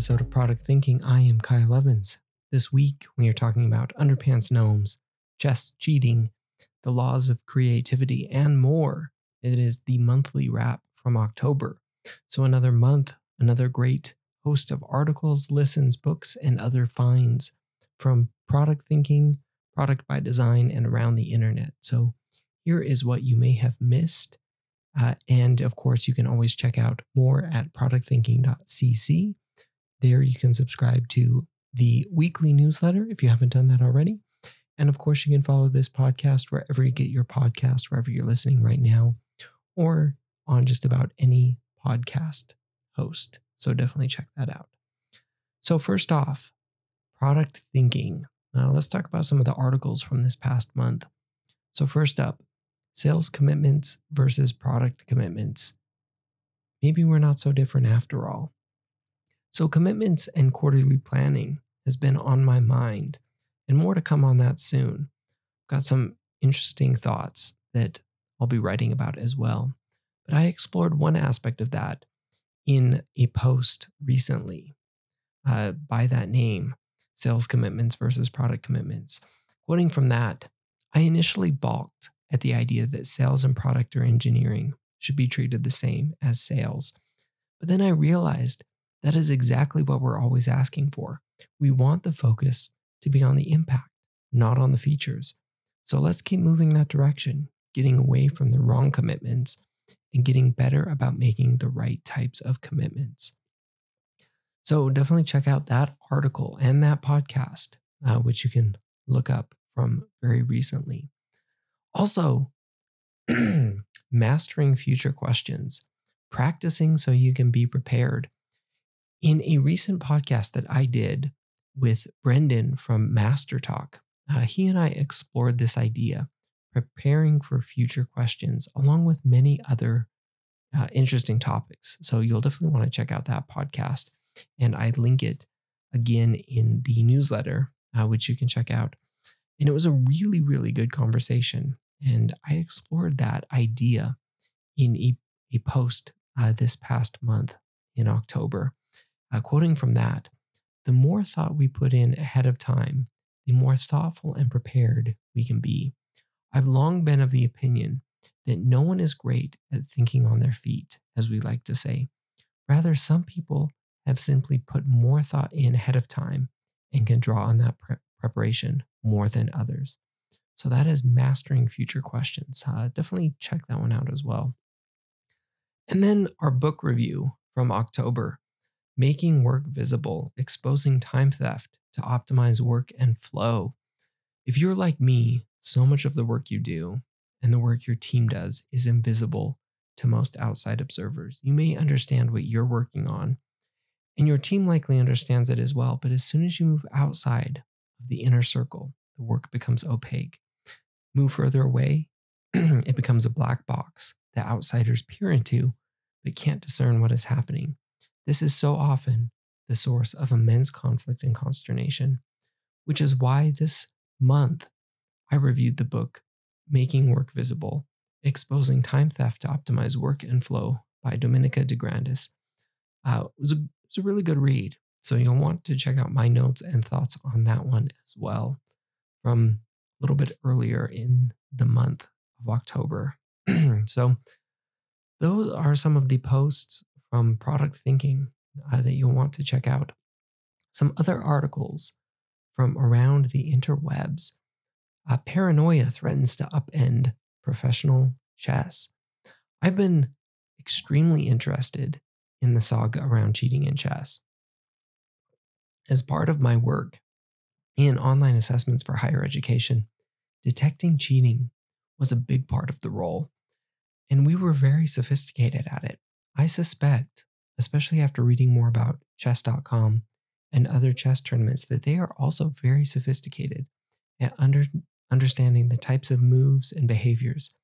episode of Product Thinking. I am Kyle Evans. This week, we are talking about underpants gnomes, chess cheating, the laws of creativity, and more. It is the monthly wrap from October. So, another month, another great host of articles, listens, books, and other finds from product thinking, product by design, and around the internet. So, here is what you may have missed. Uh, and of course, you can always check out more at productthinking.cc. There you can subscribe to the weekly newsletter if you haven't done that already. And of course, you can follow this podcast wherever you get your podcast, wherever you're listening right now, or on just about any podcast host. So definitely check that out. So, first off, product thinking. Now, let's talk about some of the articles from this past month. So, first up, sales commitments versus product commitments. Maybe we're not so different after all. So, commitments and quarterly planning has been on my mind, and more to come on that soon. Got some interesting thoughts that I'll be writing about as well. But I explored one aspect of that in a post recently uh, by that name sales commitments versus product commitments. Quoting from that, I initially balked at the idea that sales and product or engineering should be treated the same as sales. But then I realized that is exactly what we're always asking for. We want the focus to be on the impact, not on the features. So let's keep moving that direction, getting away from the wrong commitments and getting better about making the right types of commitments. So definitely check out that article and that podcast, uh, which you can look up from very recently. Also, mastering future questions, practicing so you can be prepared. In a recent podcast that I did with Brendan from Master Talk, uh, he and I explored this idea preparing for future questions, along with many other uh, interesting topics. So you'll definitely want to check out that podcast. And I link it again in the newsletter, uh, which you can check out. And it was a really, really good conversation. And I explored that idea in a, a post uh, this past month in October. Uh, quoting from that, the more thought we put in ahead of time, the more thoughtful and prepared we can be. I've long been of the opinion that no one is great at thinking on their feet, as we like to say. Rather, some people have simply put more thought in ahead of time and can draw on that pre- preparation more than others. So, that is mastering future questions. Uh, definitely check that one out as well. And then our book review from October Making Work Visible, Exposing Time Theft to Optimize Work and Flow. If you're like me, so much of the work you do and the work your team does is invisible to most outside observers. You may understand what you're working on, and your team likely understands it as well. But as soon as you move outside of the inner circle, the work becomes opaque. Move further away, it becomes a black box that outsiders peer into but can't discern what is happening. This is so often the source of immense conflict and consternation, which is why this month I reviewed the book Making Work Visible Exposing Time Theft to Optimize Work and Flow by Dominica DeGrandis. Uh, it, was a, it was a really good read. So you'll want to check out my notes and thoughts on that one as well from a little bit earlier in the month of October. so those are some of the posts from Product Thinking uh, that you'll want to check out. Some other articles from around the interwebs uh, paranoia threatens to upend professional chess. I've been extremely interested in the saga around cheating in chess. As part of my work in online assessments for higher education, detecting cheating was a big part of the role, and we were very sophisticated at it. I suspect, especially after reading more about chess.com and other chess tournaments, that they are also very sophisticated at under, understanding the types of moves and behaviors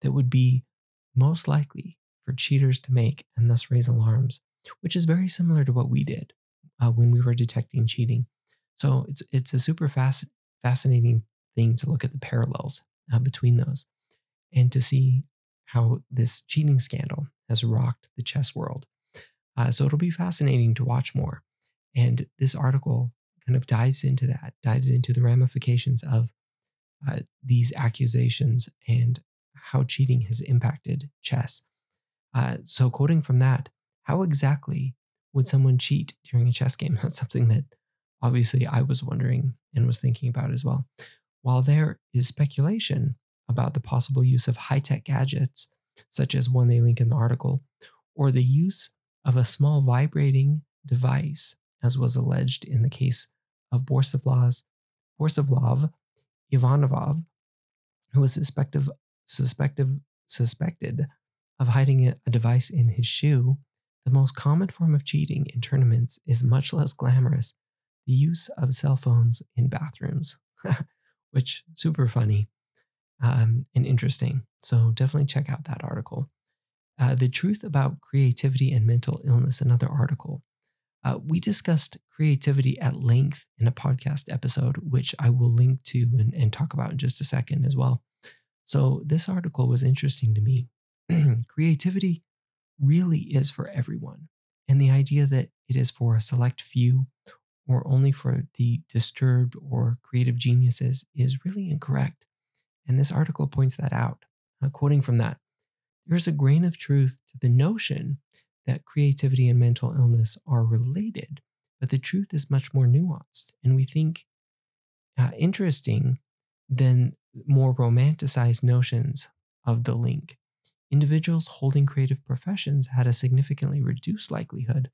that would be most likely for cheaters to make and thus raise alarms, which is very similar to what we did uh, when we were detecting cheating. So it's it's a super fast, fascinating thing to look at the parallels uh, between those and to see how this cheating scandal has rocked the chess world. Uh, so it'll be fascinating to watch more. And this article kind of dives into that, dives into the ramifications of uh, these accusations and how cheating has impacted chess. Uh, so, quoting from that, how exactly would someone cheat during a chess game? That's something that obviously I was wondering and was thinking about as well. While there is speculation about the possible use of high tech gadgets, such as one they link in the article, or the use of a small vibrating device, as was alleged in the case of Borislav's, Borislav Ivanov, who was suspected, suspected, suspected of hiding a device in his shoe, the most common form of cheating in tournaments is much less glamorous the use of cell phones in bathrooms, which super funny um, and interesting. So definitely check out that article. Uh, the truth about creativity and mental illness, another article. Uh, we discussed creativity at length in a podcast episode, which I will link to and, and talk about in just a second as well. So, this article was interesting to me. creativity really is for everyone. And the idea that it is for a select few or only for the disturbed or creative geniuses is really incorrect. And this article points that out. Uh, quoting from that, there is a grain of truth to the notion that creativity and mental illness are related, but the truth is much more nuanced. And we think uh, interesting than more romanticized notions of the link. Individuals holding creative professions had a significantly reduced likelihood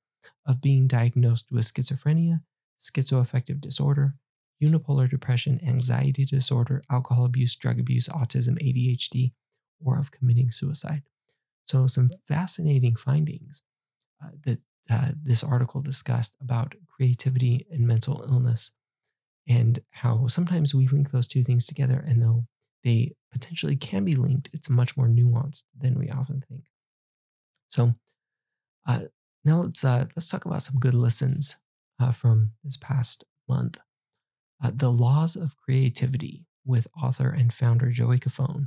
of being diagnosed with schizophrenia, schizoaffective disorder, unipolar depression, anxiety disorder, alcohol abuse, drug abuse, autism, ADHD, or of committing suicide. So, some fascinating findings uh, that uh, this article discussed about creativity and mental illness, and how sometimes we link those two things together, and though they potentially can be linked, it's much more nuanced than we often think. So, uh, now let's uh, let's talk about some good listens uh, from this past month. Uh, the Laws of Creativity with author and founder Joey Cofone.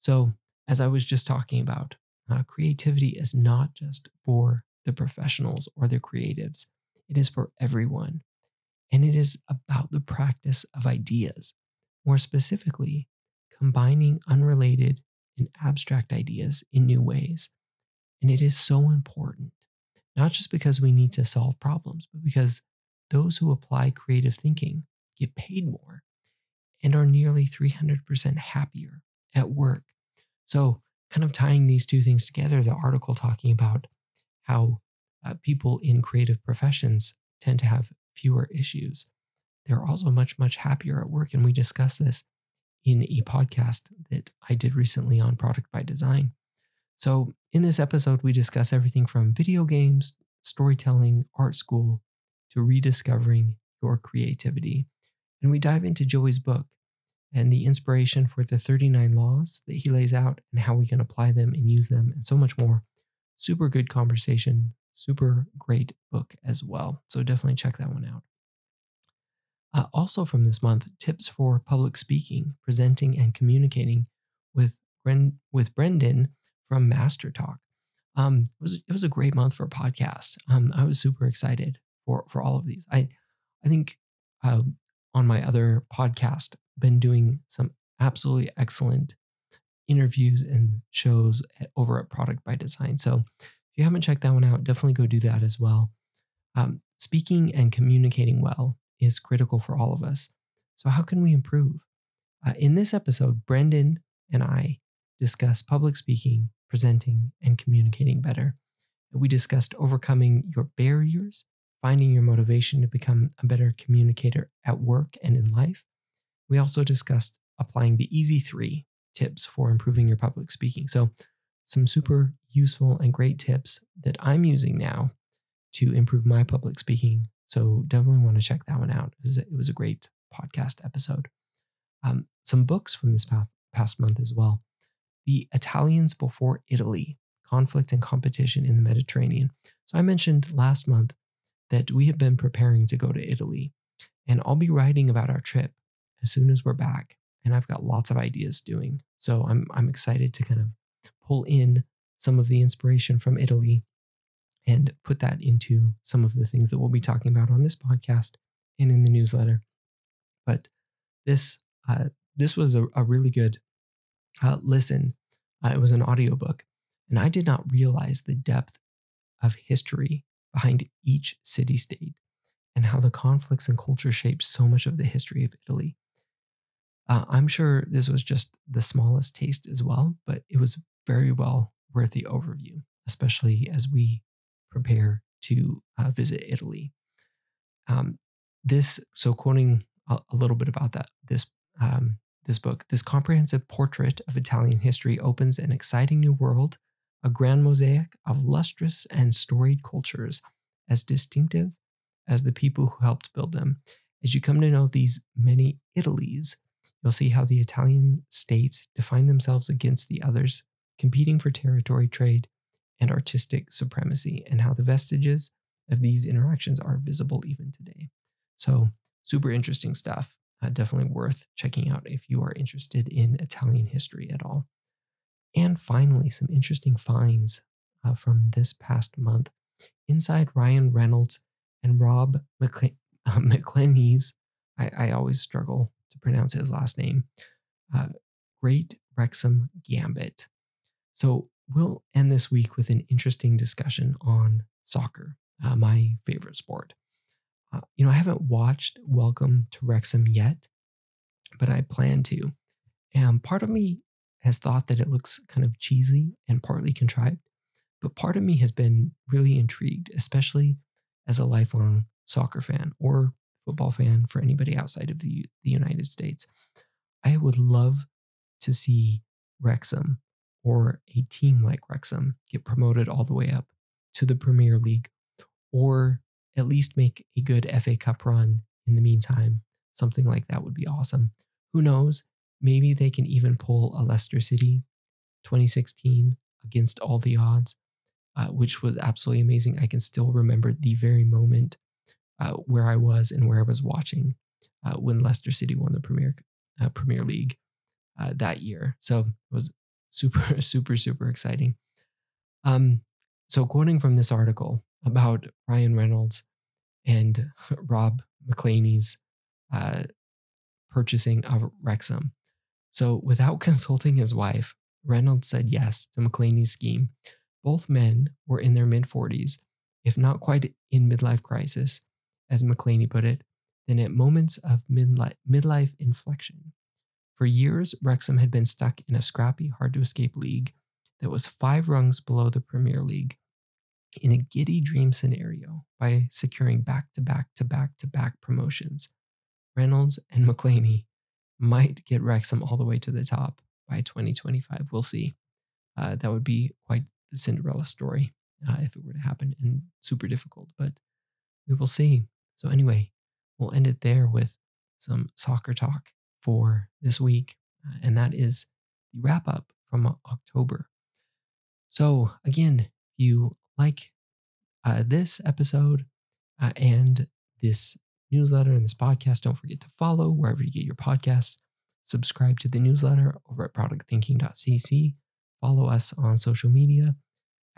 So, as I was just talking about, uh, creativity is not just for the professionals or the creatives, it is for everyone. And it is about the practice of ideas, more specifically, combining unrelated and abstract ideas in new ways. And it is so important not just because we need to solve problems, but because those who apply creative thinking get paid more and are nearly 300% happier at work. So, kind of tying these two things together, the article talking about how uh, people in creative professions tend to have fewer issues. They're also much, much happier at work. And we discussed this in a podcast that I did recently on product by design. So, in this episode, we discuss everything from video games, storytelling, art school, to rediscovering your creativity. And we dive into Joey's book and the inspiration for the 39 laws that he lays out and how we can apply them and use them, and so much more. Super good conversation, super great book as well. So, definitely check that one out. Uh, also, from this month, tips for public speaking, presenting, and communicating with, Bren- with Brendan from Master Talk. Um, it was it was a great month for podcasts. Um, I was super excited for for all of these. I I think uh, on my other podcast, been doing some absolutely excellent interviews and shows at, over at Product by Design. So if you haven't checked that one out, definitely go do that as well. Um, speaking and communicating well is critical for all of us. So how can we improve? Uh, in this episode, Brendan and I discuss public speaking presenting, and communicating better. We discussed overcoming your barriers, finding your motivation to become a better communicator at work and in life. We also discussed applying the easy three tips for improving your public speaking. So, some super useful and great tips that I'm using now to improve my public speaking. So, definitely want to check that one out. It was a, great podcast episode. Um, some books from this past, past month as well the Italians before Italy conflict and competition in the Mediterranean. So I mentioned last month that we have been preparing to go to Italy, and I'll be writing about our trip as soon as we're back. And I've got lots of ideas doing. So I'm, I'm excited to kind of pull in some of the inspiration from Italy and put that into some of the things that we'll be talking about on this podcast and in the newsletter. But this uh, this was a, a really good uh, listen. Uh, it was an audiobook, and I did not realize the depth of history behind each city state and how the conflicts and culture shaped so much of the history of Italy. Uh, I'm sure this was just the smallest taste as well, but it was very well worth the overview, especially as we prepare to uh, visit Italy. Um, this, so quoting a, a, little bit about that, this um, this book, this comprehensive portrait of Italian history opens an exciting new world, a grand mosaic of lustrous and storied cultures, as distinctive as the people who helped build them. As you come to know these many Italies, you'll see how the Italian states define themselves against the others, competing for territory, trade, and artistic supremacy, and how the vestiges of these interactions are visible even today. So, super interesting stuff. Uh, definitely worth checking out if you are interested in Italian history at all. And finally, some interesting finds uh, from this past month. Inside Ryan Reynolds and Rob uh, McElhenney's, I, I, always struggle to pronounce his last name, uh, Great Wrexham Gambit. So we'll end this week with an interesting discussion on soccer, uh, my favorite sport. Uh, you know, I haven't watched Welcome to Wrexham yet, but I plan to. And part of me has thought that it looks kind of cheesy and partly contrived, but part of me has been really intrigued, especially as a lifelong soccer fan or football fan for anybody outside of the, the United States. I would love to see Wrexham or a team like Wrexham get promoted all the way up to the Premier League or at least make a good FA Cup run in the meantime. Something like that would be awesome. Who knows? Maybe they can even pull a Leicester City 2016 against all the odds uh, which was absolutely amazing. I can still remember the very moment uh, where I was and where I was watching uh, when Leicester City won the Premier uh, Premier League uh, that year. So it was super, super, super exciting. Um, so quoting from this article about Ryan Reynolds and Rob McElhenney's uh, purchasing of Wrexham. So without consulting his wife, Reynolds said yes to McElhenney's scheme both men were in their mid 40s, if not quite in midlife crisis, as McElhenney put it, then at moments of midlife inflection. For years, Wrexham had been stuck in a scrappy, hard to escape league that was five rungs below the Premier League in a giddy dream scenario by securing back to back to back to back promotions. Reynolds and McElhenney might get Wrexham all the way to the top by 2025. We'll see. Uh, that would be quite the Cinderella story uh, if it were to happen and super difficult, but we will see. So, anyway, we'll end it there with some soccer talk for this week, uh, and that is the wrap up from October. So, again, if you like uh, this episode uh, and this newsletter and this podcast, don't forget to follow wherever you get your podcasts. Subscribe to the newsletter over at productthinking.cc Follow us on social media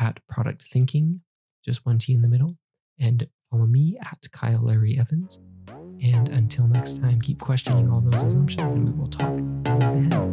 at Product Thinking, just one T in the middle, and follow me at Kyle Larry Evans. And until next time, keep questioning all those assumptions, and we will talk then.